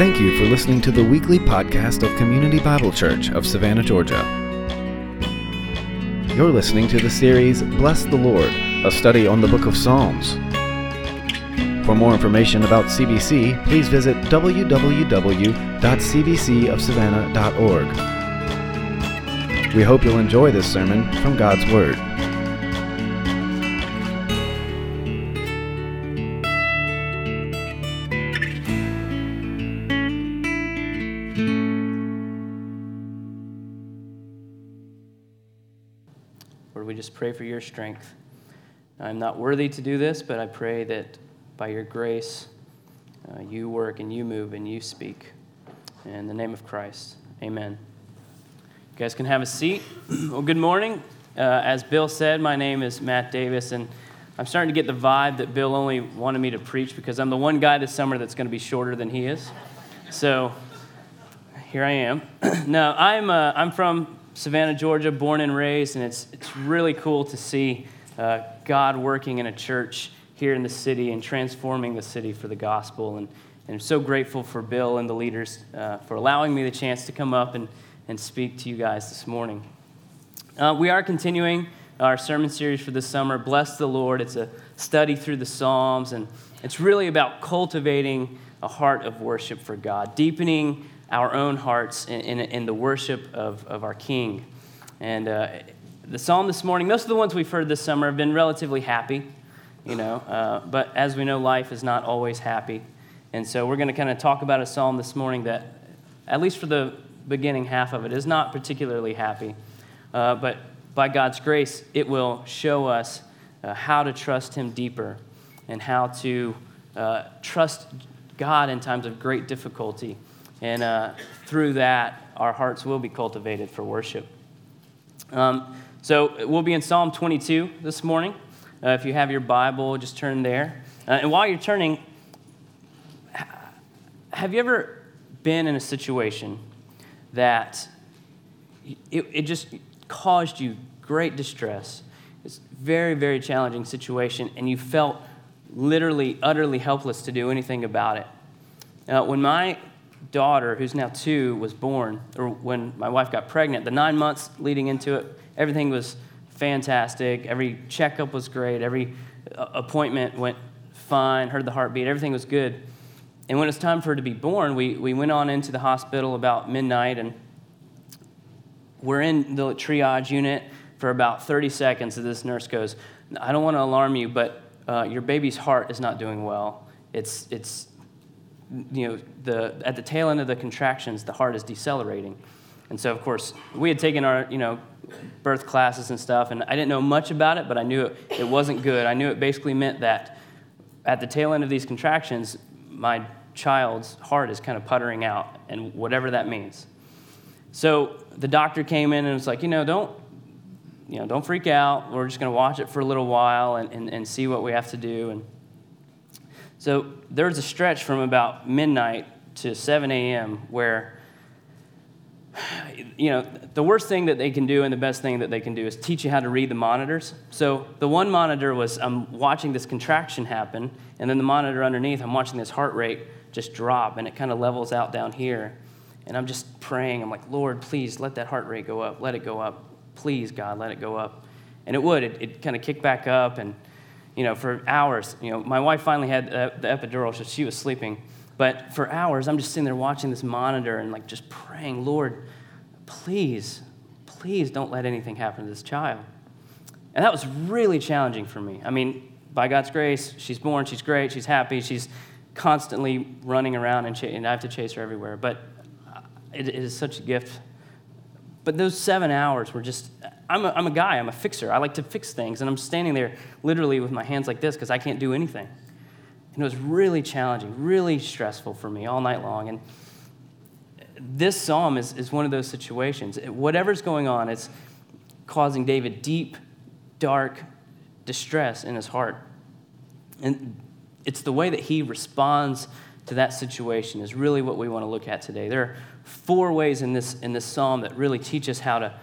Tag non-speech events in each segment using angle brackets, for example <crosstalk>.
Thank you for listening to the weekly podcast of Community Bible Church of Savannah, Georgia. You're listening to the series Bless the Lord, a study on the book of Psalms. For more information about CBC, please visit www.cbcofsavannah.org. We hope you'll enjoy this sermon from God's Word. For your strength. I'm not worthy to do this, but I pray that by your grace, uh, you work and you move and you speak. In the name of Christ, amen. You guys can have a seat. <clears throat> well, good morning. Uh, as Bill said, my name is Matt Davis, and I'm starting to get the vibe that Bill only wanted me to preach because I'm the one guy this summer that's going to be shorter than he is. So here I am. <clears throat> no, I'm, uh, I'm from Savannah, Georgia, born and raised, and it's, it's really cool to see uh, God working in a church here in the city and transforming the city for the gospel. And, and I'm so grateful for Bill and the leaders uh, for allowing me the chance to come up and, and speak to you guys this morning. Uh, we are continuing our sermon series for this summer, Bless the Lord. It's a study through the Psalms, and it's really about cultivating a heart of worship for God, deepening our own hearts in, in, in the worship of, of our King. And uh, the psalm this morning, most of the ones we've heard this summer have been relatively happy, you know, uh, but as we know, life is not always happy. And so we're going to kind of talk about a psalm this morning that, at least for the beginning half of it, is not particularly happy. Uh, but by God's grace, it will show us uh, how to trust Him deeper and how to uh, trust God in times of great difficulty and uh, through that, our hearts will be cultivated for worship. Um, so we'll be in Psalm 22 this morning. Uh, if you have your Bible, just turn there. Uh, and while you're turning, have you ever been in a situation that it, it just caused you great distress? It's a very, very challenging situation, and you felt literally, utterly helpless to do anything about it. Uh, when my daughter, who's now two, was born, or when my wife got pregnant, the nine months leading into it, everything was fantastic. Every checkup was great. Every uh, appointment went fine, heard the heartbeat, everything was good. And when it's time for her to be born, we, we went on into the hospital about midnight, and we're in the triage unit for about 30 seconds. And this nurse goes, I don't want to alarm you, but uh, your baby's heart is not doing well. It's, it's you know, the, at the tail end of the contractions, the heart is decelerating. And so, of course, we had taken our, you know, birth classes and stuff, and I didn't know much about it, but I knew it, it wasn't good. I knew it basically meant that at the tail end of these contractions, my child's heart is kind of puttering out, and whatever that means. So the doctor came in and was like, you know, don't, you know, don't freak out. We're just going to watch it for a little while and, and, and see what we have to do. And so there was a stretch from about midnight to 7 a.m. where, you know, the worst thing that they can do and the best thing that they can do is teach you how to read the monitors. So the one monitor was I'm watching this contraction happen, and then the monitor underneath, I'm watching this heart rate just drop, and it kind of levels out down here. And I'm just praying. I'm like, Lord, please let that heart rate go up. Let it go up. Please, God, let it go up. And it would. It, it kind of kicked back up, and you know, for hours. You know, my wife finally had uh, the epidural, so she was sleeping. But for hours, I'm just sitting there watching this monitor and like just praying, Lord, please, please don't let anything happen to this child. And that was really challenging for me. I mean, by God's grace, she's born, she's great, she's happy, she's constantly running around and, and I have to chase her everywhere. But uh, it, it is such a gift. But those seven hours were just I'm a, I'm a guy, I'm a fixer. I like to fix things. And I'm standing there literally with my hands like this because I can't do anything. And it was really challenging, really stressful for me all night long. And this psalm is, is one of those situations. Whatever's going on, it's causing David deep, dark distress in his heart. And it's the way that he responds to that situation is really what we want to look at today. There are four ways in this, in this psalm that really teach us how to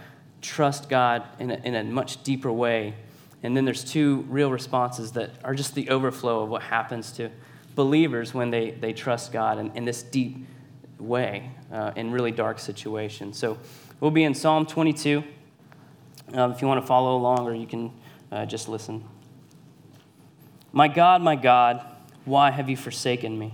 trust God in a, in a much deeper way. And then there's two real responses that are just the overflow of what happens to believers when they, they trust God in, in this deep, way uh, in really dark situations. So we'll be in Psalm 22. Um, if you want to follow along, or you can uh, just listen. My God, my God, why have you forsaken me?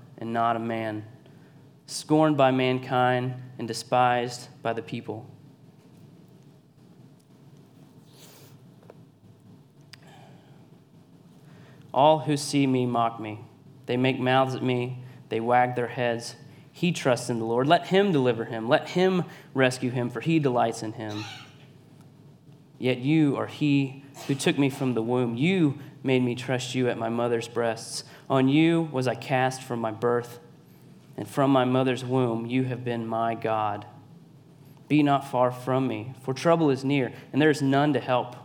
and not a man, scorned by mankind and despised by the people. All who see me mock me. They make mouths at me, they wag their heads. He trusts in the Lord. Let him deliver him. Let him rescue him, for he delights in him. Yet you are he who took me from the womb. You made me trust you at my mother's breasts. On you was I cast from my birth, and from my mother's womb you have been my God. Be not far from me, for trouble is near, and there is none to help.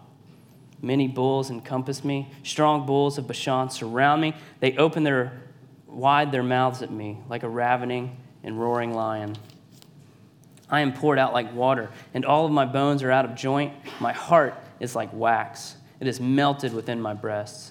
Many bulls encompass me. Strong bulls of Bashan surround me. They open their wide their mouths at me like a ravening and roaring lion. I am poured out like water, and all of my bones are out of joint. My heart is like wax, it is melted within my breasts.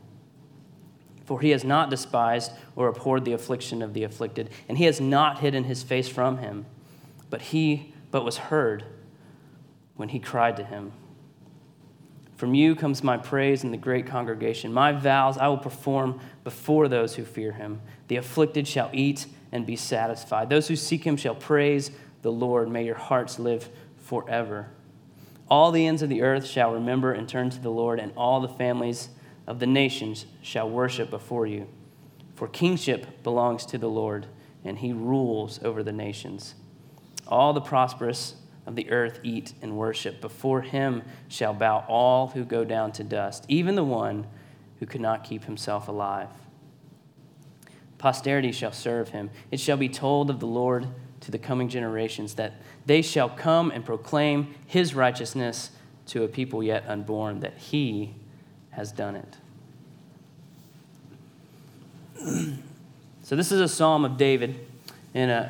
For he has not despised or abhorred the affliction of the afflicted, and he has not hidden his face from him, but he but was heard when he cried to him. From you comes my praise in the great congregation. My vows I will perform before those who fear him. The afflicted shall eat and be satisfied. Those who seek him shall praise the Lord. May your hearts live forever. All the ends of the earth shall remember and turn to the Lord, and all the families of the nations shall worship before you. For kingship belongs to the Lord, and he rules over the nations. All the prosperous of the earth eat and worship. Before him shall bow all who go down to dust, even the one who could not keep himself alive. Posterity shall serve him. It shall be told of the Lord to the coming generations that they shall come and proclaim his righteousness to a people yet unborn, that he has done it. so, this is a psalm of David, and uh,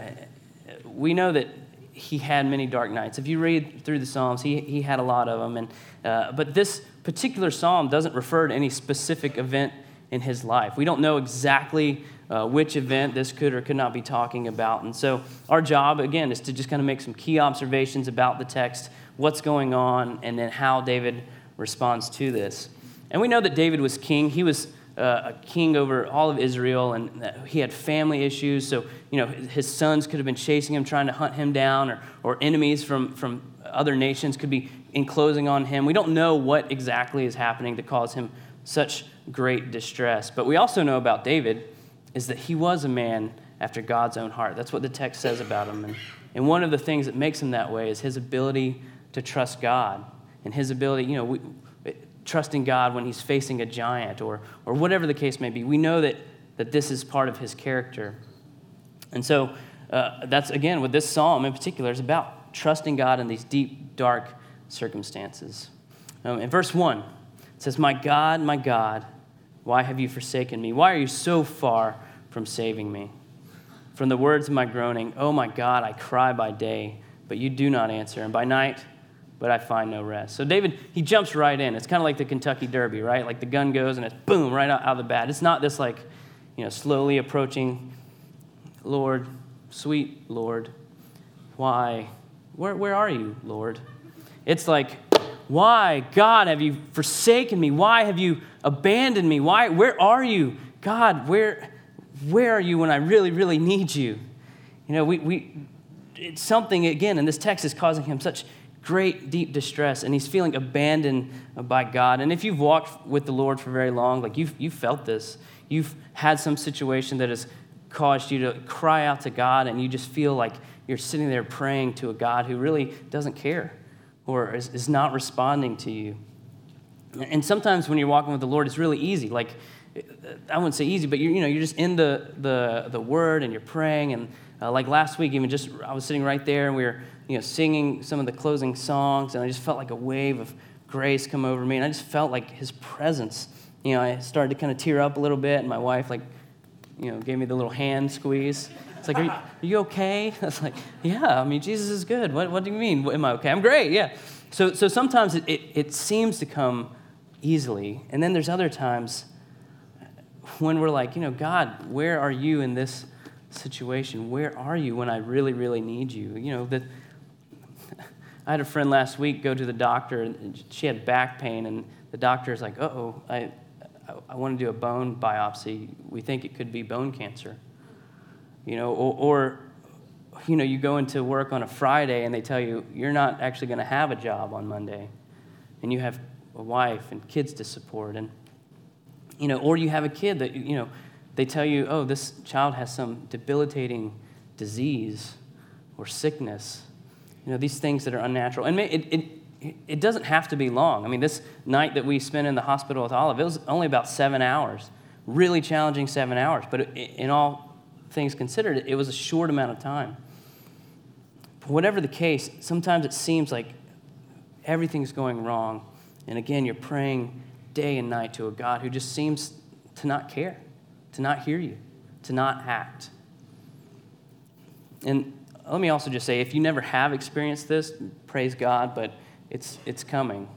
we know that he had many dark nights. If you read through the Psalms, he, he had a lot of them. And, uh, but this particular psalm doesn't refer to any specific event in his life. We don't know exactly uh, which event this could or could not be talking about. And so, our job, again, is to just kind of make some key observations about the text, what's going on, and then how David responds to this. And we know that David was king. He was uh, a king over all of Israel, and he had family issues. So, you know, his sons could have been chasing him, trying to hunt him down, or, or enemies from, from other nations could be enclosing on him. We don't know what exactly is happening to cause him such great distress. But we also know about David is that he was a man after God's own heart. That's what the text says about him. And, and one of the things that makes him that way is his ability to trust God and his ability, you know, we, trusting God when he's facing a giant or, or whatever the case may be. We know that, that this is part of his character. And so uh, that's, again, what this psalm in particular is about trusting God in these deep, dark circumstances. Um, in verse 1, it says, My God, my God, why have you forsaken me? Why are you so far from saving me? From the words of my groaning, Oh my God, I cry by day, but you do not answer, and by night, but I find no rest. So David, he jumps right in. It's kind of like the Kentucky Derby, right? Like the gun goes and it's boom, right out, of the bat. It's not this like, you know, slowly approaching, Lord, sweet Lord, why? Where, where are you, Lord? It's like, why, God, have you forsaken me? Why have you abandoned me? Why, where are you? God, where, where are you when I really, really need you? You know, we, we, it's something, again, in this text is causing him such great, deep distress, and he's feeling abandoned by God. And if you've walked with the Lord for very long, like you've, you've felt this, you've had some situation that has caused you to cry out to God, and you just feel like you're sitting there praying to a God who really doesn't care or is, is not responding to you. And sometimes when you're walking with the Lord, it's really easy. Like, I wouldn't say easy, but you're, you know, you're just in the, the, the Word and you're praying. And uh, like last week, even just I was sitting right there and we were you know, singing some of the closing songs, and I just felt like a wave of grace come over me. And I just felt like His presence. You know, I started to kind of tear up a little bit, and my wife, like, you know, gave me the little hand squeeze. It's like, are you, are you okay? <laughs> I was like, yeah, I mean, Jesus is good. What, what do you mean? Am I okay? I'm great, yeah. So, so sometimes it, it, it seems to come easily. And then there's other times when we're like, you know, God, where are you in this situation? Where are you when I really, really need you? You know, that I had a friend last week go to the doctor, and she had back pain, and the doctor is like, oh, I, I want to do a bone biopsy. We think it could be bone cancer. You know, or, or you know, you go into work on a Friday and they tell you you're not actually going to have a job on Monday, and you have a wife and kids to support, and you know, or you have a kid that you know, they tell you, oh, this child has some debilitating disease or sickness. You know, these things that are unnatural, and it, it it doesn't have to be long. I mean, this night that we spent in the hospital with Olive, it was only about seven hours. Really challenging seven hours, but in all things considered, it was a short amount of time. Whatever the case, sometimes it seems like everything's going wrong. And again, you're praying day and night to a God who just seems to not care, to not hear you, to not act. And let me also just say if you never have experienced this, praise God, but it's, it's coming.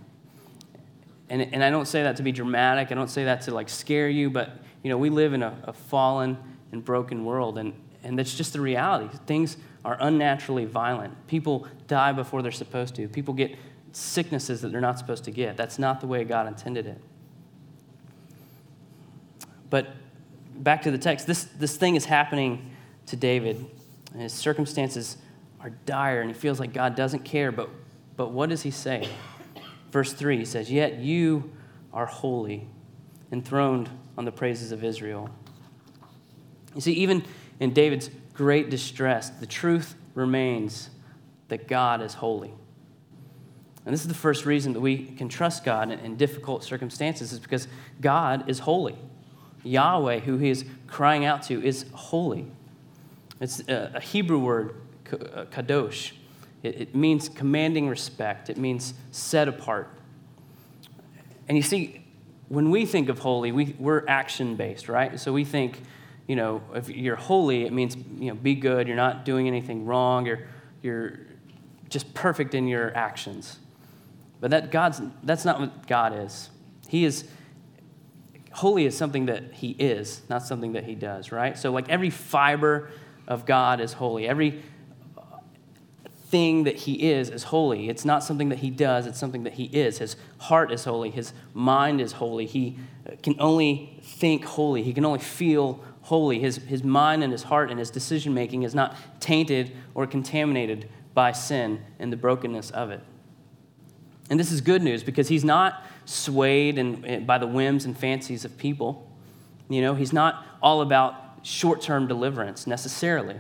And, and I don't say that to be dramatic. I don't say that to like scare you, but you know, we live in a, a fallen and broken world, and, and that's just the reality. Things are unnaturally violent. People die before they're supposed to. People get sicknesses that they're not supposed to get. That's not the way God intended it. But back to the text, this, this thing is happening to David, and his circumstances are dire, and he feels like God doesn't care. But, but what does he say? Verse 3 he says, Yet you are holy, enthroned on the praises of Israel. You see, even in David's great distress, the truth remains that God is holy. And this is the first reason that we can trust God in, difficult circumstances, is because God is holy. Yahweh, who he is crying out to, is holy. It's a, Hebrew word, uh, kadosh. It, it means commanding respect, it means set apart. And you see, when we think of holy, we, we're action based, right? So we think, you know, if you're holy, it means, you know, be good, you're not doing anything wrong, you're, you're just perfect in your actions. But that God's, that's not what God is. He is, holy is something that He is, not something that He does, right? So, like every fiber of God is holy. Every thing that He is is holy. It's not something that He does, it's something that He is. His heart is holy, His mind is holy. He can only think holy, He can only feel holy. His, his mind and his heart and his decision making is not tainted or contaminated by sin and the brokenness of it. And this is good news because he's not swayed by the whims and fancies of people. You know, he's not all about short term deliverance necessarily.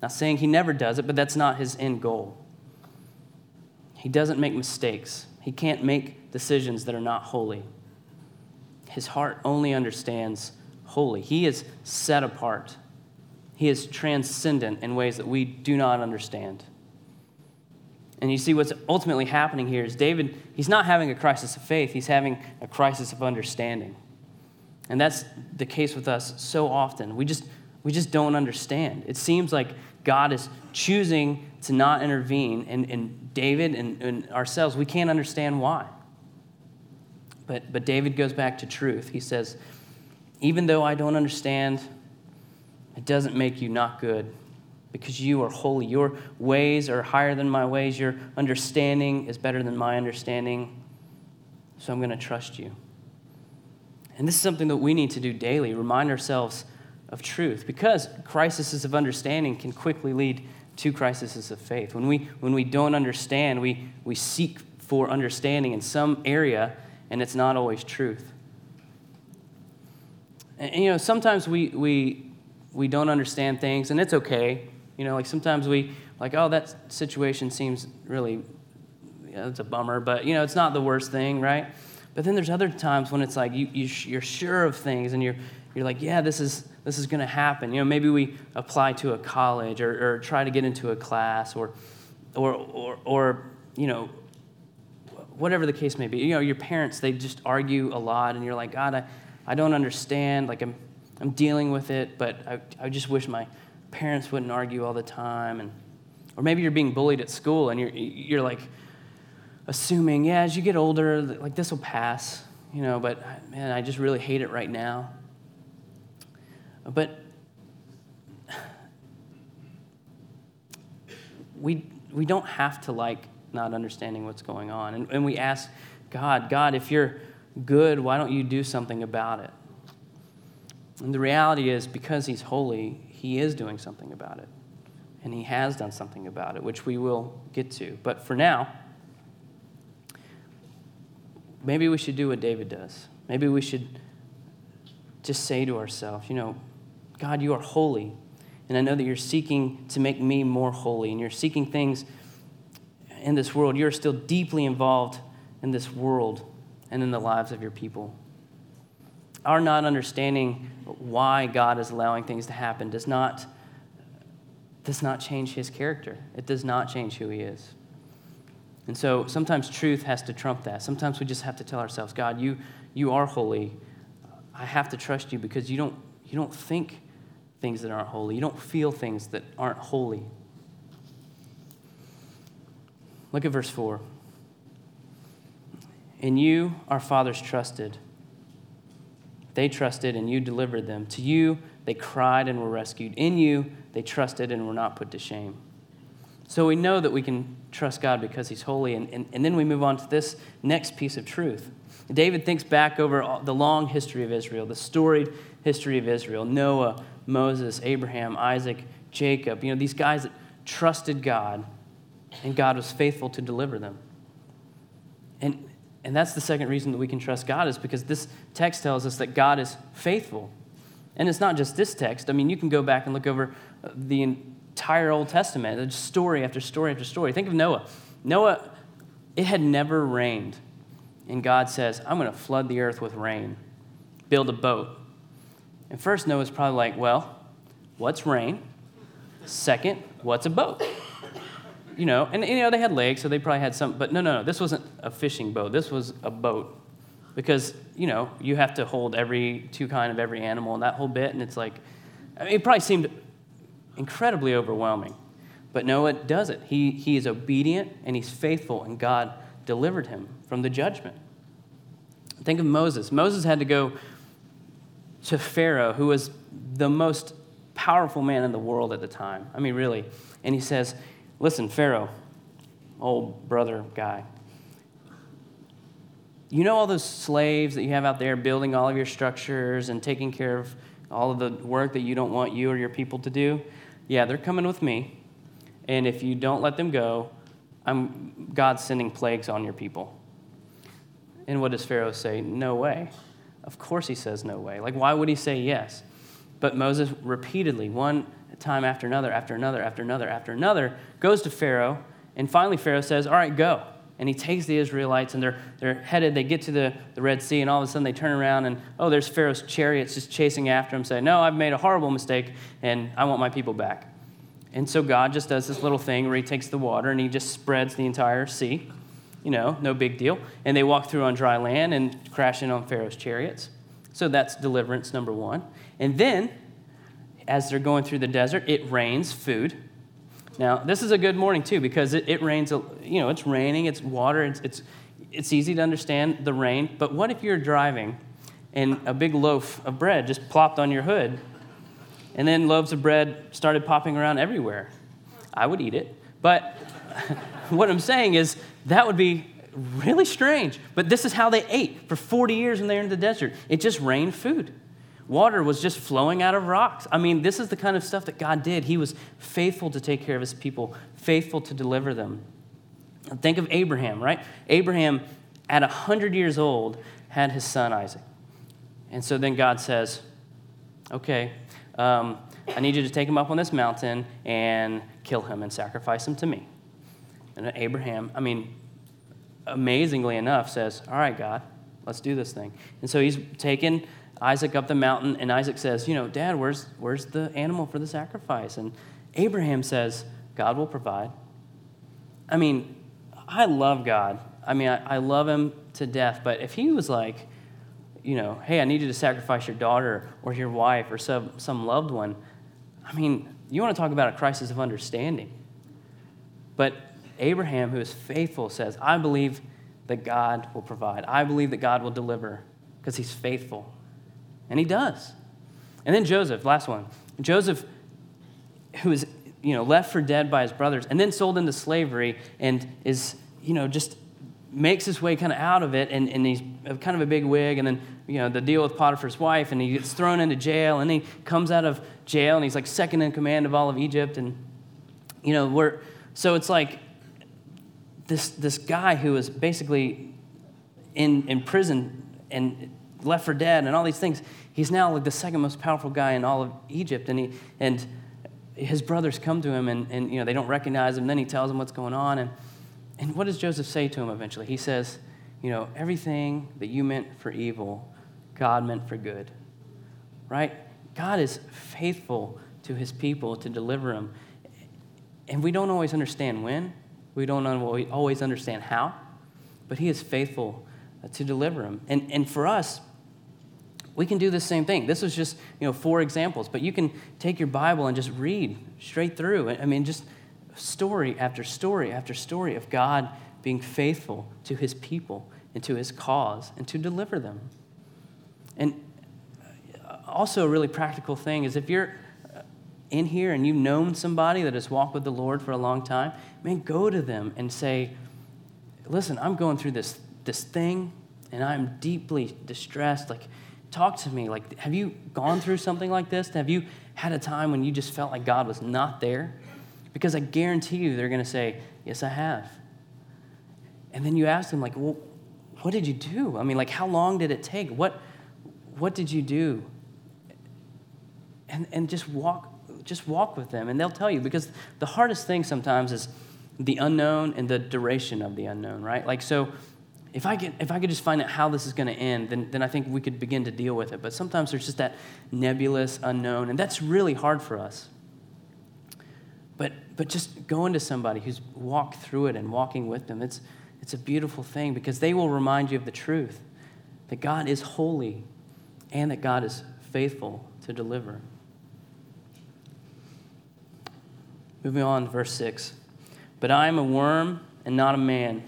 Not saying he never does it, but that's not his end goal. He doesn't make mistakes, he can't make decisions that are not holy. His heart only understands holy. He is set apart. He is transcendent in ways that we do not understand. And you see what's ultimately happening here is David, he's not having a crisis of faith, he's having a crisis of understanding. And that's the case with us so often. We just We just don't understand. It seems like God is choosing to not intervene, and, and David and, and ourselves, we can't understand why. But, but David goes back to truth. He says, Even though I don't understand, it doesn't make you not good because you are holy. Your ways are higher than my ways. Your understanding is better than my understanding. So I'm going to trust you. And this is something that we need to do daily remind ourselves of truth because crises of understanding can quickly lead to crises of faith. When we, when we don't understand, we, we seek for understanding in some area, and it's not always truth. And, and, you know, sometimes we, we, we don't understand things, and it's okay. You know, like sometimes we, like, oh, that situation seems really, yeah, it's a bummer, but, you know, it's not the worst thing, right? But then there's other times when it's like you, you, you're sure of things and you're, you're like, yeah, this is, this is going to happen. You know, maybe we apply to a college or, or try to get into a class or, or, or, or, you know, whatever the case may be. You know, your parents, they just argue a lot and you're like, God, I, I don't understand. Like, I'm, I'm dealing with it, but I, I just wish my parents wouldn't argue all the time. And, or maybe you're being bullied at school and you're, you're like, assuming, yeah, as you get older, like this will pass, you know, but man, I just really hate it right now. But we, we don't have to like not understanding what's going on. And, and we ask God, God, if you're good, why don't you do something about it? And the reality is, because He's holy, He is doing something about it. And He has done something about it, which we will get to. But for now, maybe we should do what David does. Maybe we should just say to ourselves, you know, God, you are holy. And I know that you're seeking to make me more holy, and you're seeking things in this world. You're still deeply involved in this world and in the lives of your people. Our not understanding why God is allowing things to happen does not, does not change his character, it does not change who he is. And so sometimes truth has to trump that. Sometimes we just have to tell ourselves, God, you, you are holy. I have to trust you because you don't, you don't think things that aren't holy. You don't feel things that aren't holy. Look at verse 4. In you, our fathers trusted. They trusted, and you delivered them. To you, they cried and were rescued. In you, they trusted and were not put to shame. So we know that we can trust God because He's holy. And, and, and then we move on to this next piece of truth. David thinks back over the long history of Israel, the storied history of Israel Noah, Moses, Abraham, Isaac, Jacob. You know, these guys that trusted God, and God was faithful to deliver them. And, and that's the second reason that we can trust God, is because this text tells us that God is faithful. And it's not just this text. I mean, you can go back and look over the entire Old Testament, story after story after story. Think of Noah. Noah, it had never rained. And God says, I'm going to flood the earth with rain, build a boat. And first, Noah's probably like, well, what's rain? Second, what's a boat? You know, and you know, they had legs, so they probably had some, but no, no, no, this wasn't a fishing boat. This was a boat. Because, you know, you have to hold every two kind of every animal and that whole bit, and it's like, I mean, it probably seemed incredibly overwhelming. But Noah does it. He, he is obedient and he's faithful, and God delivered him from the judgment. Think of Moses. Moses had to go to Pharaoh, who was the most powerful man in the world at the time. I mean, really. And he says, Listen, Pharaoh, old brother guy, you know all those slaves that you have out there building all of your structures and taking care of all of the work that you don't want you or your people to do? Yeah, they're coming with me. And if you don't let them go, I'm God's sending plagues on your people. And what does Pharaoh say? No way. Of course he says no way. Like, why would he say yes? But Moses repeatedly, one time after another, after another, after another, after another, goes to Pharaoh. And finally, Pharaoh says, All right, go. And he takes the Israelites, and they're, they're headed, they get to the, the Red Sea, and all of a sudden they turn around, and oh, there's Pharaoh's chariots just chasing after him, saying, No, I've made a horrible mistake, and I want my people back. And so God just does this little thing where he takes the water and he just spreads the entire sea. You know, no big deal. And they walk through on dry land and crash in on Pharaoh's chariots. So that's deliverance number one. And then as they're going through the desert, it rains food. Now, this is a good morning too because it, it rains, you know, it's raining, it's water, it's, it's, it's easy to understand the rain. But what if you're driving and a big loaf of bread just plopped on your hood and then loaves of bread started popping around everywhere? I would eat it. But <laughs> what I'm saying is that would be really strange. But this is how they ate for 40 years when they were in the desert. It just rained food. Water was just flowing out of rocks. I mean, this is the kind of stuff that God did. He was faithful to take care of his people, faithful to deliver them. Think of Abraham, right? Abraham, at 100 years old, had his son Isaac. And so then God says, Okay, um, I need you to take him up on this mountain and kill him and sacrifice him to me. And Abraham, I mean, amazingly enough, says, All right, God, let's do this thing. And so he's taken Isaac up the mountain, and Isaac says, You know, Dad, where's, where's the animal for the sacrifice? And Abraham says, God will provide. I mean, I love God. I mean, I, I love him to death, but if he was like, you know, hey, I need you to sacrifice your daughter or your wife or some, some loved one, I mean, you want to talk about a crisis of understanding. But Abraham, who is faithful, says, I believe that God will provide. I believe that God will deliver because he's faithful. And he does. And then Joseph, last one. Joseph, who is you know, left for dead by his brothers and then sold into slavery and is, you know, just makes his way kind of out of it and, and he's kind of a big wig and then, you know, the deal with Potiphar's wife and he gets thrown into jail and he comes out of jail and he's like second in command of all of Egypt and, you know, we're, so it's like this, this guy who is basically in, in prison and left for dead and all these things, he's now like the second most powerful guy in all of Egypt. And, he, and his brothers come to him and, and you know, they don't recognize him. Then he tells them what's going on. And, and what does Joseph say to him eventually? He says, You know, everything that you meant for evil, God meant for good. Right? God is faithful to his people to deliver them. And we don't always understand when, we don't always understand how, but he is faithful to deliver them. And, and for us, we can do the same thing. This was just, you know, four examples, but you can take your Bible and just read straight through. I mean, just story after story after story of God being faithful to his people and to his cause and to deliver them. And uh, also, a really practical thing is if you're uh, in here and you've known somebody that has walked with the Lord for a long time, man, go to them and say, Listen, I'm going through this, this thing and I'm deeply distressed. Like, talk to me. Like, have you gone through something like this? Have you had a time when you just felt like God was not there? Because I guarantee you they're going to say, Yes, I have. And then you ask them, like, well, what did you do? I mean, like, how long did it take? What, what did you do? And, and just walk just walk with them and they'll tell you because the hardest thing sometimes is the unknown and the duration of the unknown right like so if I could, if I could just find out how this is going to end, then, then I think we could begin to deal with it. But sometimes there's just that nebulous unknown, and that's really hard for us. But, but just going to somebody who's walked through it and walking with them, it's, it's a beautiful thing because they will remind you of the truth that God is holy and that God is faithful to deliver. Moving on verse 6. But I am a worm and not a man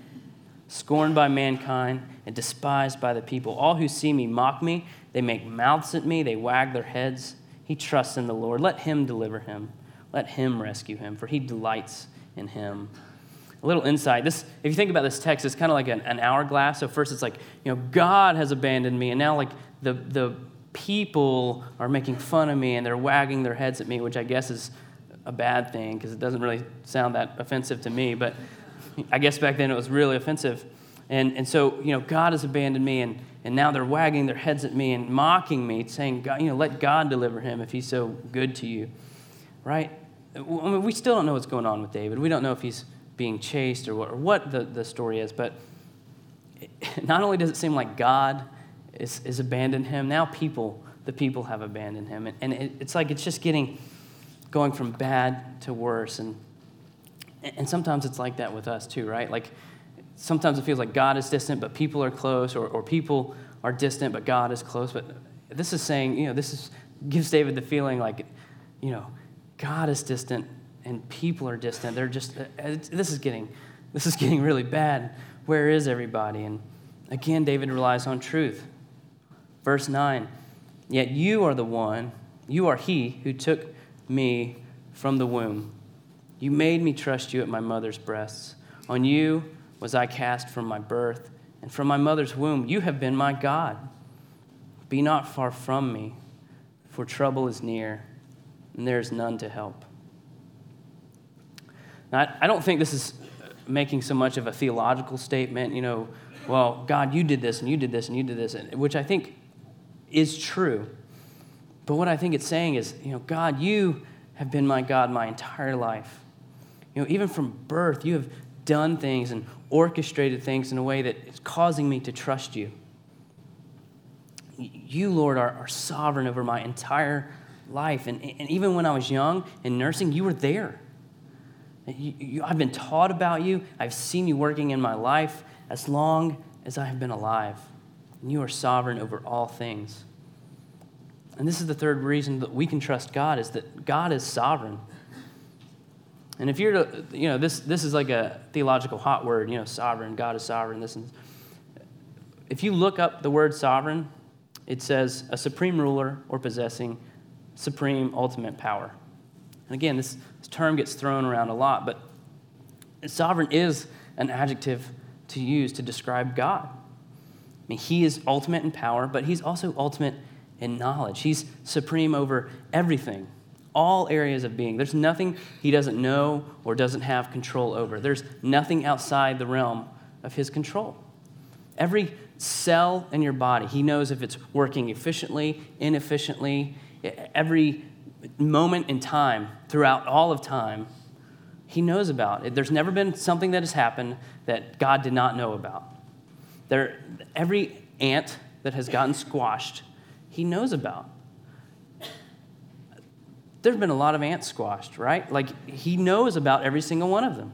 scorned by mankind, and despised by the people. All who see me mock me. They make mouths at me. They wag their heads. He trusts in the Lord. Let him deliver him. Let him rescue him, for he delights in him. A little insight. This, if you think about this text, it's kind of like an, an hourglass. So first, it's like you know, God has abandoned me, and now like the the people are making fun of me and they're wagging their heads at me, which I guess is a bad thing because it doesn't really sound that offensive to me. But I guess back then it was really offensive. And, and so, you know, God has abandoned me, and, and now they're wagging their heads at me and mocking me, saying, God, you know, let God deliver him if he's so good to you. Right? I mean, we still don't know what's going on with David. We don't know if he's being chased or what, or what the, the story is, but <laughs> not only does it seem like God is, is abandoned him, now people, the people have abandoned him. And, and it, it's like it's just getting, going from bad to worse. And and sometimes it's like that with us too, right? Like sometimes it feels like God is distant, but people are close, or, or people are distant, but God is close. But this is saying, you know, this is, gives David the feeling like you know, God is distant and people are distant. They're just, uh, this is getting, this is <laughs> getting really bad. Where is everybody? And again, David relies on truth. Verse 9, yet you are the one, you are he who took me from the womb. You made me trust you at my mother's breasts. On you was I cast from my birth, and from my mother's womb you have been my God. Be not far from me, for trouble is near, and there is none to help. Now, I don't think this is making so much of a theological statement, you know, well, God, you did this and you did this and you did this, which I think is true. But what I think it's saying is, you know, God, you have been my God my entire life. You know, even from birth, you have done things and orchestrated things in a way that is causing me to trust you. You, Lord, are, are sovereign over my entire life. And, and even when I was young in nursing, you were there. You, you, I've been taught about you. I've seen you working in my life as long as I have been alive. And you are sovereign over all things. And this is the third reason that we can trust God is that God is sovereign. And if you're to, you know, this, this is like a theological hot word, you know, sovereign, God is sovereign. This and, if you look up the word sovereign, it says a supreme ruler or possessing supreme ultimate power. And again, this, this term gets thrown around a lot, but sovereign is an adjective to use to describe God. I mean, he is ultimate in power, but he's also ultimate in knowledge. He's supreme over everything, all areas of being. There's nothing he doesn't know or doesn't have control over. There's nothing outside the realm of his control. Every cell in your body, he knows if it's working efficiently, inefficiently, every moment in time, throughout all of time, he knows about. There's never been something that has happened that God did not know about. There, every ant that has gotten squashed, he knows about. There's been a lot of ants squashed, right? Like, he knows about every single one of them.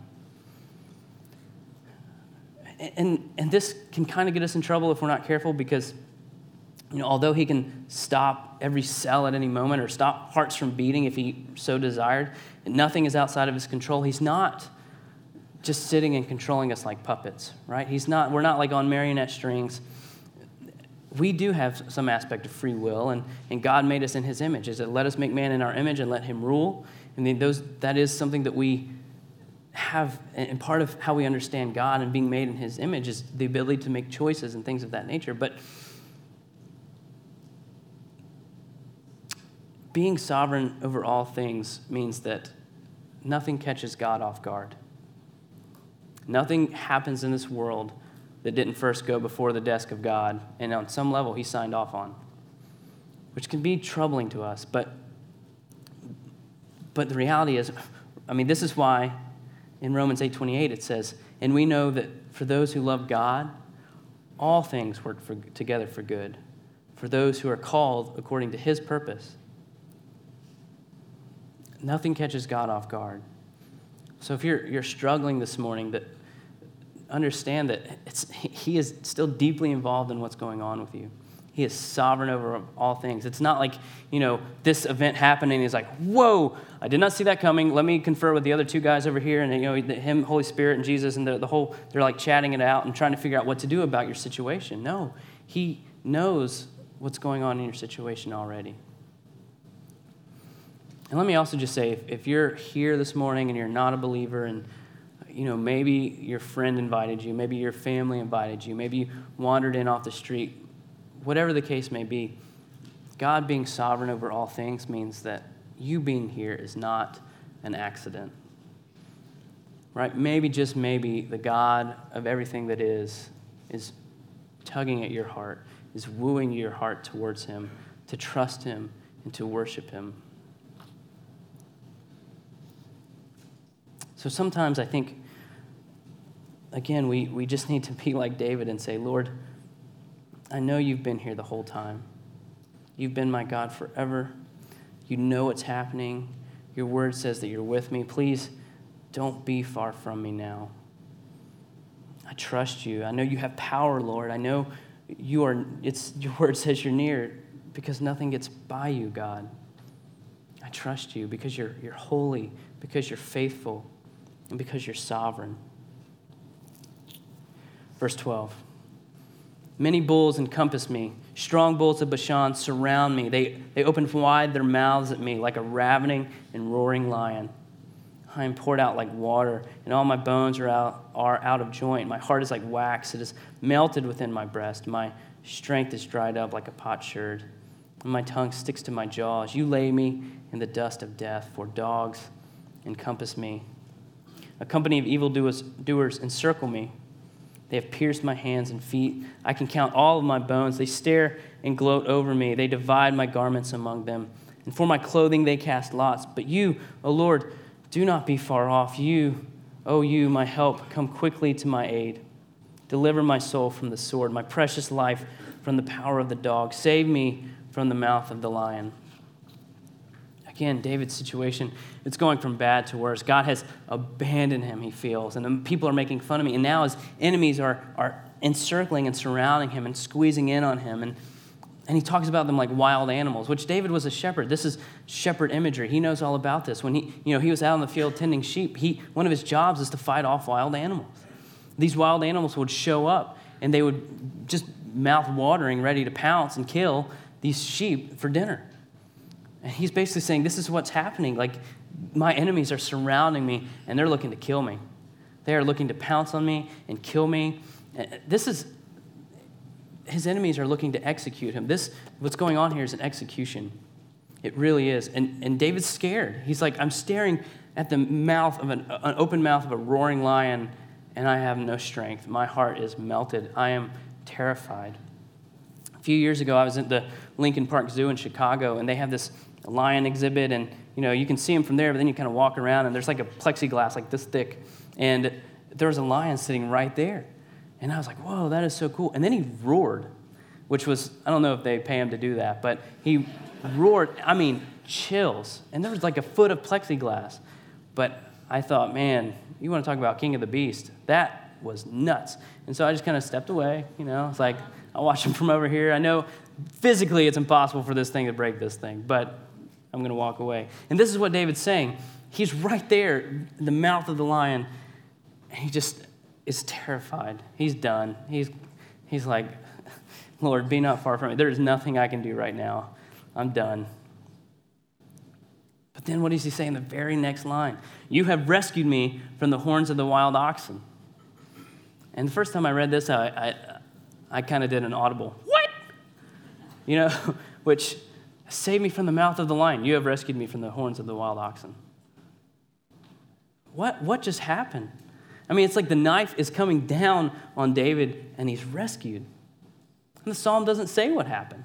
And, and this can kind of get us in trouble if we're not careful because you know, although he can stop every cell at any moment or stop hearts from beating if he so desired, nothing is outside of his control. He's not just sitting and controlling us like puppets, right? He's not, we're not like on marionette strings. We do have some aspect of free will, and, and God made us in his image. Is that let us make man in our image and let him rule? And those, that is something that we have, and part of how we understand God and being made in his image is the ability to make choices and things of that nature. But being sovereign over all things means that nothing catches God off guard. Nothing happens in this world that didn't first go before the desk of God and on some level he signed off on, which can be troubling to us. But, but the reality is, I mean, this is why in Romans 8:28 it says, "And we know that for those who love God, all things work for, together for good, for those who are called according to his purpose." Nothing catches God off guard. So if you're, you're struggling this morning, that understand that it's, He is still deeply involved in what's going on with you. He is sovereign over all things. It's not like, you know, this event happened and he's like, whoa, I did not see that coming. Let me confer with the other two guys over here. And, you know, him, Holy Spirit, and Jesus, and the, the whole, they're like chatting it out and trying to figure out what to do about your situation. No, he knows what's going on in your situation already. And let me also just say if, if you're here this morning and you're not a believer and you know, maybe your friend invited you, maybe your family invited you, maybe you wandered in off the street, whatever the case may be, God being sovereign over all things means that you being here is not an accident. Right? Maybe, just maybe, the God of everything that is is tugging at your heart, is wooing your heart towards Him to trust Him and to worship Him. So sometimes I think, again, we, we just need to be like David and say, Lord, I know you've been here the whole time. You've been my God forever. You know what's happening. Your word says that you're with me. Please don't be far from me now. I trust you. I know you have power, Lord. I know you are, it's, your word says you're near because nothing gets by you, God. I trust you because you're, you're holy, because you're faithful, and because you're sovereign. Verse 12 Many bulls encompass me. Strong bulls of Bashan surround me. They, they open wide their mouths at me like a ravening and roaring lion. I am poured out like water, and all my bones are out, are out of joint. My heart is like wax, it is melted within my breast. My strength is dried up like a potsherd, and my tongue sticks to my jaws. You lay me in the dust of death, for dogs encompass me. A company of evildoers doers encircle me. They have pierced my hands and feet. I can count all of my bones. They stare and gloat over me. They divide my garments among them. And for my clothing they cast lots. But you, O Lord, do not be far off. You, O you, my help, come quickly to my aid. Deliver my soul from the sword, my precious life from the power of the dog. Save me from the mouth of the lion. Again, David's situation, it's going from bad to worse. God has abandoned him, he feels, and people are making fun of me. And now his enemies are, are encircling and surrounding him and squeezing in on him. And, and he talks about them like wild animals, which David was a shepherd. This is shepherd imagery. He knows all about this. When he, you know, he was out in the field tending sheep, he, one of his jobs is to fight off wild animals. These wild animals would show up and they would just mouth watering, ready to pounce and kill these sheep for dinner. And he's basically saying, This is what's happening. Like, my enemies are surrounding me and they're looking to kill me. They are looking to pounce on me and kill me. This is, his enemies are looking to execute him. This, what's going on here is an execution. It really is. And, and David's scared. He's like, I'm staring at the mouth of an, an open mouth of a roaring lion, and I have no strength. My heart is melted. I am terrified. A few years ago, I was at the Lincoln Park Zoo in Chicago, and they have this lion exhibit, and you know you can see them from there, but then you kind of walk around, and there's like a plexiglass like this thick, and there was a lion sitting right there, and I was like, "Whoa, that is so cool!" And then he roared, which was I don't know if they pay him to do that, but he roared. I mean, chills, and there was like a foot of plexiglass, but I thought, man, you want to talk about King of the Beast? That was nuts. And so I just kind of stepped away. You know, it's like I'll watch him from over here. I know physically it's impossible for this thing to break this thing, but I'm going to walk away. And this is what David's saying. He's right there the mouth of the lion, and he just is terrified. He's done. He's, he's like, <laughs> Lord, be not far from me. There is nothing I can do right now. I'm done. But then what does he say in the very next line? You have rescued me from the horns of the wild oxen. And the first time I read this, I, I, I kind of did an audible, what? You know, <laughs> which save me from the mouth of the lion. You have rescued me from the horns of the wild oxen. What, what just happened? I mean, it's like the knife is coming down on David and he's rescued. And the psalm doesn't say what happened,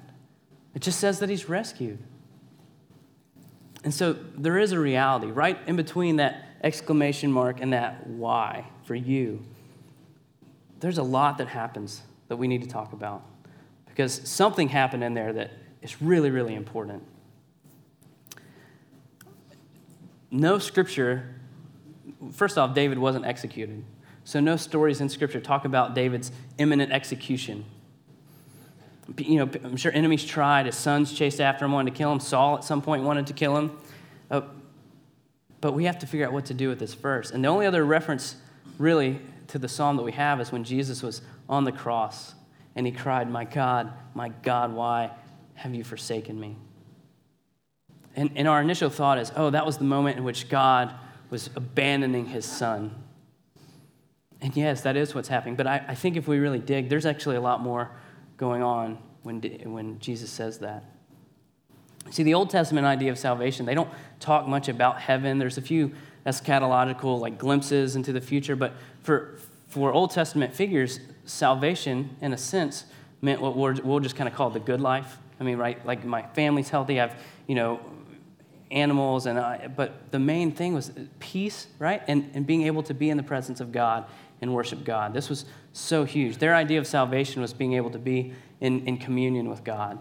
it just says that he's rescued. And so there is a reality right in between that exclamation mark and that why for you. There's a lot that happens that we need to talk about because something happened in there that is really, really important. No scripture, first off, David wasn't executed. So no stories in scripture talk about David's imminent execution. You know, I'm sure enemies tried. His sons chased after him, wanted to kill him. Saul at some point wanted to kill him. Uh, but we have to figure out what to do with this verse. And the only other reference, really, to the psalm that we have is when Jesus was on the cross and he cried, My God, my God, why have you forsaken me? And, and our initial thought is, oh, that was the moment in which God was abandoning his son. And yes, that is what's happening. But I, I think if we really dig, there's actually a lot more going on when, when Jesus says that. See, the Old Testament idea of salvation, they don't talk much about heaven. There's a few eschatological like glimpses into the future, but for, for Old Testament figures, salvation, in a sense, meant what we'll just kind of call the good life. I mean, right, like my family's healthy, I have, you know, animals, and I, but the main thing was peace, right? And, and being able to be in the presence of God and worship God. This was so huge. Their idea of salvation was being able to be in, in communion with God.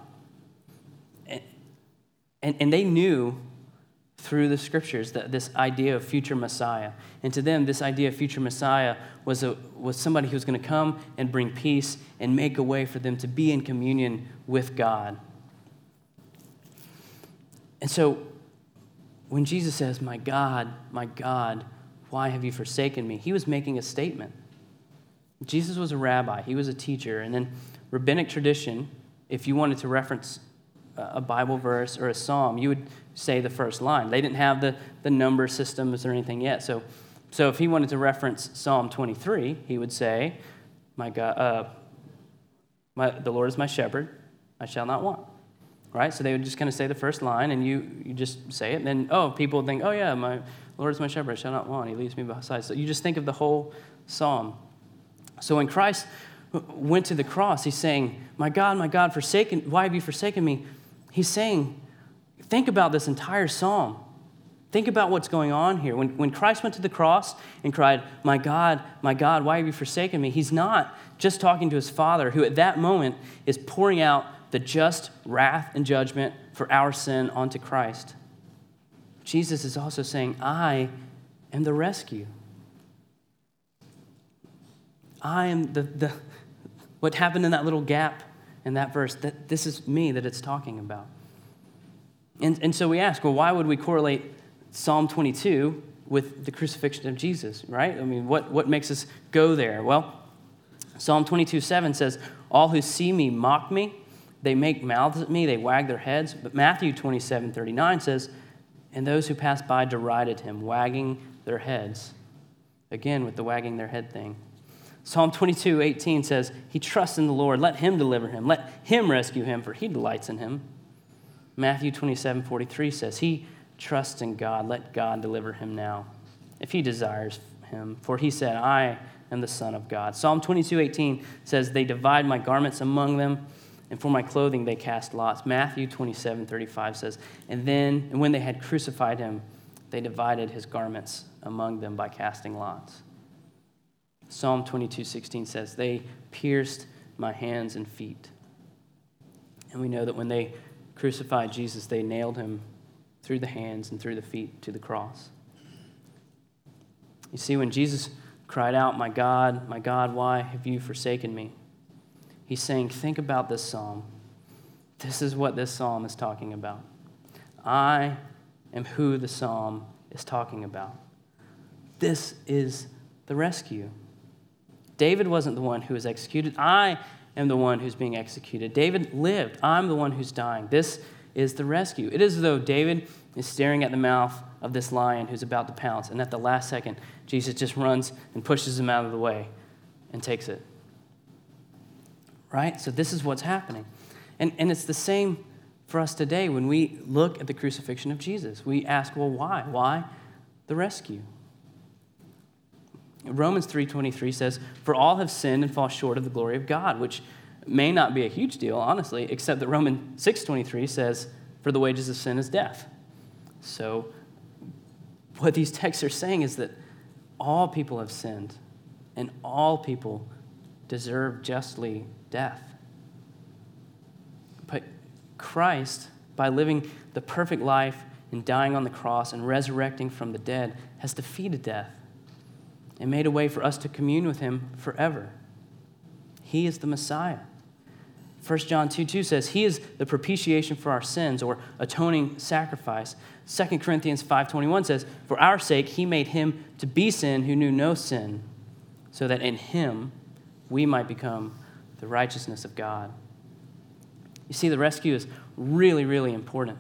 And, and, and they knew through the scriptures that this idea of future Messiah. And to them, this idea of future Messiah was, a, was somebody who was going to come and bring peace and make a way for them to be in communion with God. And so when Jesus says, My God, my God, why have you forsaken me? He was making a statement. Jesus was a rabbi, he was a teacher. And then rabbinic tradition, if you wanted to reference a Bible verse or a psalm, you would say the first line. They didn't have the, the number systems or anything yet. So, so if he wanted to reference Psalm 23, he would say, My God, uh, my, the Lord is my shepherd, I shall not want. Right? So they would just kind of say the first line, and you, you just say it. And then, oh, people think, oh, yeah, my Lord is my shepherd, I shall not want. He leads me beside. So you just think of the whole psalm. So when Christ went to the cross, he's saying, My God, my God, forsaken, why have you forsaken me? He's saying, think about this entire psalm. Think about what's going on here. When, when Christ went to the cross and cried, My God, my God, why have you forsaken me? He's not just talking to his Father, who at that moment is pouring out the just wrath and judgment for our sin onto Christ. Jesus is also saying, I am the rescue. I am the, the what happened in that little gap in that verse, that this is me that it's talking about. And, and so we ask, well, why would we correlate Psalm 22 with the crucifixion of Jesus, right? I mean, what, what makes us go there? Well, Psalm 22 7 says, All who see me mock me, they make mouths at me, they wag their heads. But Matthew 27 39 says, And those who passed by derided him, wagging their heads. Again, with the wagging their head thing. Psalm 22, 18 says, He trusts in the Lord. Let him deliver him. Let him rescue him, for he delights in him. Matthew 27, 43 says, He trusts in God. Let God deliver him now, if he desires him. For he said, I am the Son of God. Psalm 22, 18 says, They divide my garments among them, and for my clothing they cast lots. Matthew 27, 35 says, And then, and when they had crucified him, they divided his garments among them by casting lots. Psalm 22 16 says, They pierced my hands and feet. And we know that when they crucified Jesus, they nailed him through the hands and through the feet to the cross. You see, when Jesus cried out, My God, my God, why have you forsaken me? He's saying, Think about this psalm. This is what this psalm is talking about. I am who the psalm is talking about. This is the rescue. David wasn't the one who was executed. I am the one who's being executed. David lived. I'm the one who's dying. This is the rescue. It is as though David is staring at the mouth of this lion who's about to pounce, and at the last second, Jesus just runs and pushes him out of the way and takes it. Right? So, this is what's happening. And, and it's the same for us today when we look at the crucifixion of Jesus. We ask, well, why? Why the rescue? Romans 3:23 says, "For all have sinned and fall short of the glory of God," which may not be a huge deal, honestly, except that Romans 6:23 says, "For the wages of sin is death." So what these texts are saying is that all people have sinned and all people deserve justly death. But Christ, by living the perfect life and dying on the cross and resurrecting from the dead, has defeated death and made a way for us to commune with him forever. He is the Messiah. 1 John 2 2 says, He is the propitiation for our sins or atoning sacrifice. 2 Corinthians 5.21 says, For our sake he made him to be sin who knew no sin, so that in him we might become the righteousness of God. You see, the rescue is really, really important.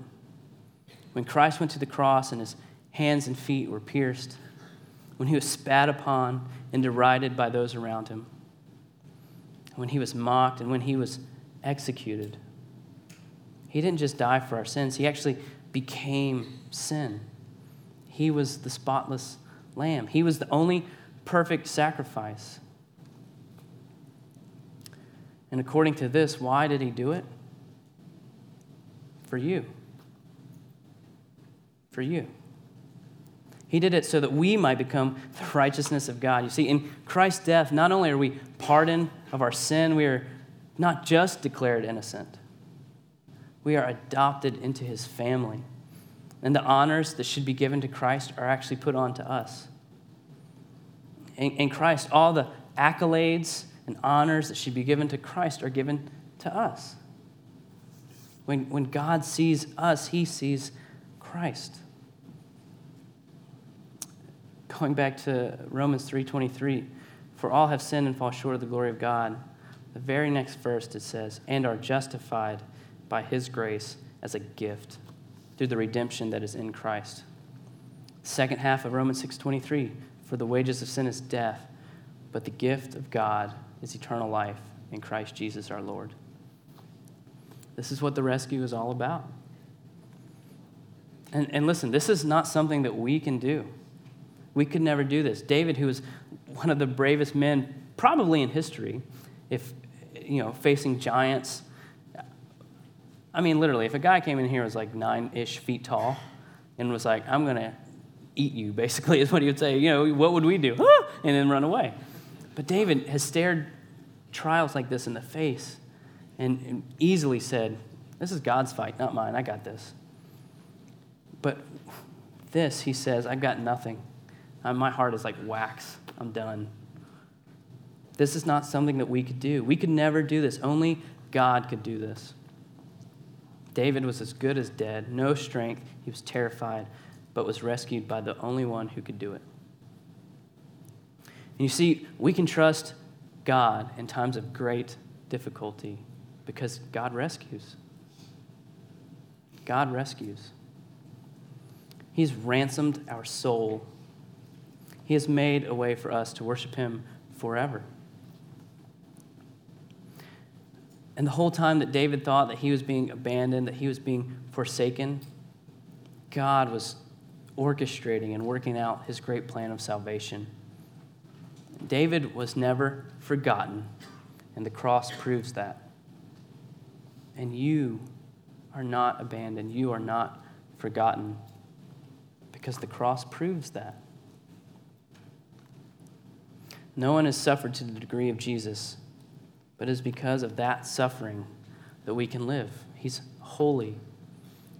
When Christ went to the cross and his hands and feet were pierced, when he was spat upon and derided by those around him, when he was mocked and when he was executed. He didn't just die for our sins, he actually became sin. He was the spotless lamb, he was the only perfect sacrifice. And according to this, why did he do it? For you. For you. He did it so that we might become the righteousness of God. You see, in Christ's death, not only are we pardoned of our sin, we are not just declared innocent, we are adopted into his family. And the honors that should be given to Christ are actually put on to us. In, in Christ, all the accolades and honors that should be given to Christ are given to us. When, when God sees us, he sees Christ. Going back to Romans 3:23, for all have sinned and fall short of the glory of God. The very next verse it says, and are justified by his grace as a gift through the redemption that is in Christ. Second half of Romans 6:23, for the wages of sin is death, but the gift of God is eternal life in Christ Jesus our Lord. This is what the rescue is all about. And, and listen, this is not something that we can do. We could never do this. David, who was one of the bravest men probably in history, if you know, facing giants. I mean, literally, if a guy came in here was like nine-ish feet tall and was like, "I'm gonna eat you," <laughs> basically, is what he would say. You know, what would we do? <laughs> and then run away. But David has stared trials like this in the face and easily said, This is God's fight, not mine. I got this. But this, he says, I've got nothing. Uh, my heart is like wax. I'm done. This is not something that we could do. We could never do this. Only God could do this. David was as good as dead, no strength. He was terrified, but was rescued by the only one who could do it. And you see, we can trust God in times of great difficulty because God rescues. God rescues. He's ransomed our soul. He has made a way for us to worship Him forever. And the whole time that David thought that he was being abandoned, that he was being forsaken, God was orchestrating and working out his great plan of salvation. David was never forgotten, and the cross proves that and you are not abandoned. You are not forgotten because the cross proves that. No one has suffered to the degree of Jesus, but it is because of that suffering that we can live. He's holy,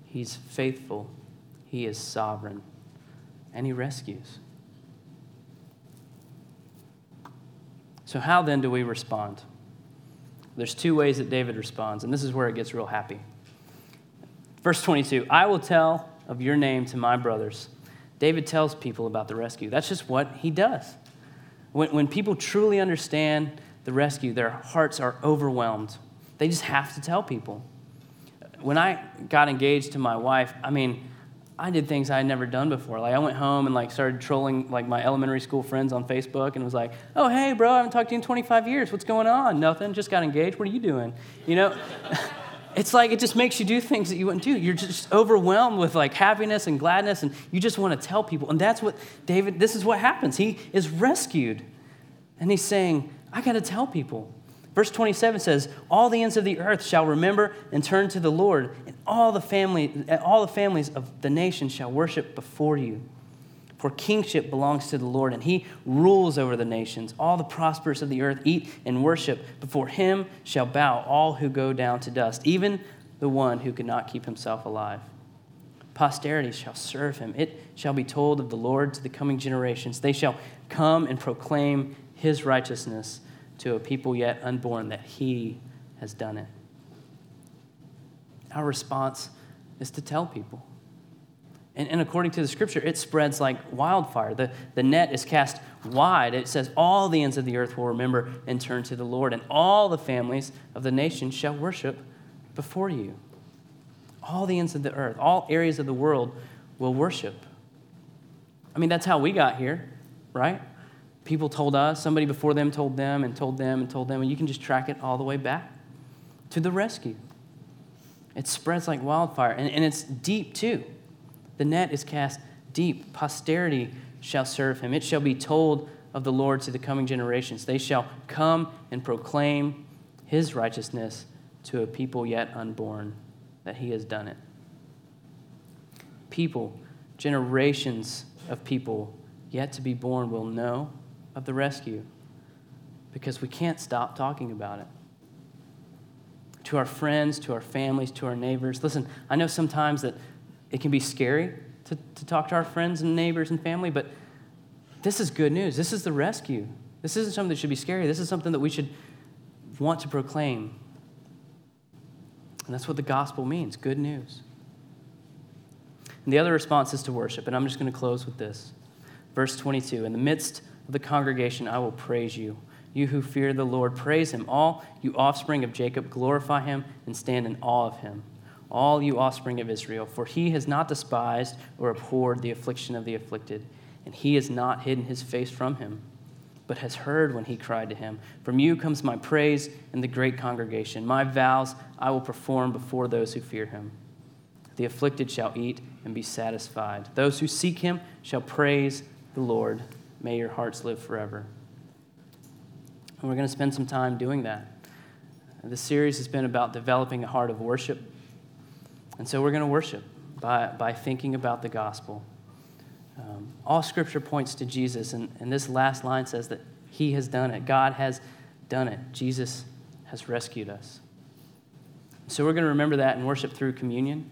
He's faithful, He is sovereign, and He rescues. So, how then do we respond? There's two ways that David responds, and this is where it gets real happy. Verse 22 I will tell of your name to my brothers. David tells people about the rescue. That's just what he does. When, when people truly understand the rescue, their hearts are overwhelmed. They just have to tell people. When I got engaged to my wife, I mean, I did things I had never done before. Like I went home and like started trolling like my elementary school friends on Facebook and was like, "Oh hey, bro, I haven't talked to you in 25 years. What's going on? Nothing. Just got engaged. What are you doing?" You know, <laughs> it's like it just makes you do things that you wouldn't do. You're just overwhelmed with like happiness and gladness, and you just want to tell people. And that's what David. This is what happens. He is rescued, and he's saying, "I got to tell people." Verse 27 says, All the ends of the earth shall remember and turn to the Lord, and all the, family, all the families of the nation shall worship before you. For kingship belongs to the Lord, and he rules over the nations. All the prosperous of the earth eat and worship. Before him shall bow all who go down to dust, even the one who could not keep himself alive. Posterity shall serve him. It shall be told of the Lord to the coming generations. They shall come and proclaim his righteousness to a people yet unborn that He has done it. Our response is to tell people. And, and, according to the scripture, it spreads like wildfire. The, the net is cast wide. It says, All the ends of the earth will remember and turn to the Lord, and all the families of the nation shall worship before you. All the ends of the earth, all areas of the world will worship. I mean, that's how we got here, right? people told us, somebody before them told them, and told them, and told them, and you can just track it all the way back to the rescue. It spreads like wildfire, and, and it's deep too. The net is cast deep. Posterity shall serve him. It shall be told of the Lord to the coming generations. They shall come and proclaim his righteousness to a people yet unborn, that he has done it. People, generations of people yet to be born will know of the rescue because we can't stop talking about it. To our friends, to our families, to our neighbors. Listen, I know sometimes that it can be scary to, to talk to our friends and neighbors and family, but this is good news. This is the rescue. This isn't something that should be scary. This is something that we should want to proclaim. And that's what the gospel means good news. And the other response is to worship. And I'm just going to close with this. Verse 22 In the midst of the congregation, I will praise you. You who fear the Lord, praise him. All you offspring of Jacob, glorify him and stand in awe of him. All you offspring of Israel, for he has not despised or abhorred the affliction of the afflicted, and he has not hidden his face from him, but has heard when he cried to him. From you comes my praise in the great congregation. My vows I will perform before those who fear him. The afflicted shall eat and be satisfied. Those who seek him shall praise the Lord. May your hearts live forever. And we're going to spend some time doing that. This series has been about developing a heart of worship. And so we're going to worship by, by thinking about the gospel. Um, all scripture points to Jesus, and, and this last line says that He has done it. God has done it. Jesus has rescued us. So we're going to remember that and worship through communion.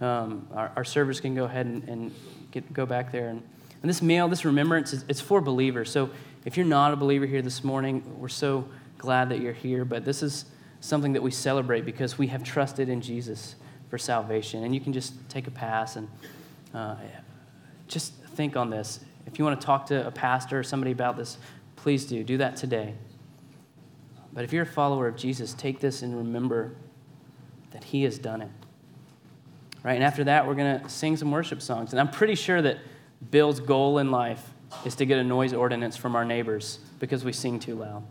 Um, our, our servers can go ahead and, and get, go back there. And, and this meal, this remembrance, is, it's for believers. So if you're not a believer here this morning, we're so glad that you're here. But this is something that we celebrate because we have trusted in Jesus for salvation. And you can just take a pass and uh, just think on this. If you want to talk to a pastor or somebody about this, please do. Do that today. But if you're a follower of Jesus, take this and remember that He has done it. Right? And after that, we're going to sing some worship songs. And I'm pretty sure that Bill's goal in life is to get a noise ordinance from our neighbors because we sing too loud.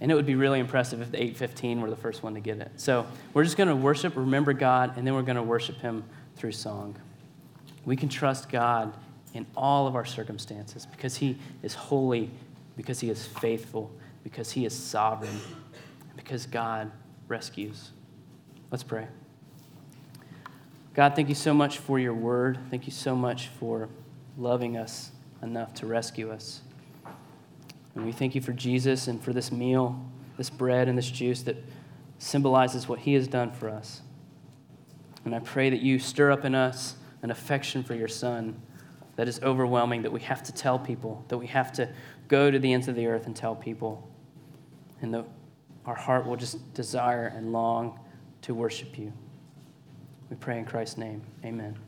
And it would be really impressive if the 815 were the first one to get it. So we're just going to worship, remember God, and then we're going to worship Him through song. We can trust God in all of our circumstances because He is holy, because He is faithful, because He is sovereign, because God rescues. Let's pray. God, thank you so much for your word. Thank you so much for loving us enough to rescue us. And we thank you for Jesus and for this meal, this bread and this juice that symbolizes what he has done for us. And I pray that you stir up in us an affection for your son that is overwhelming, that we have to tell people, that we have to go to the ends of the earth and tell people. And that our heart will just desire and long to worship you. We pray in Christ's name. Amen.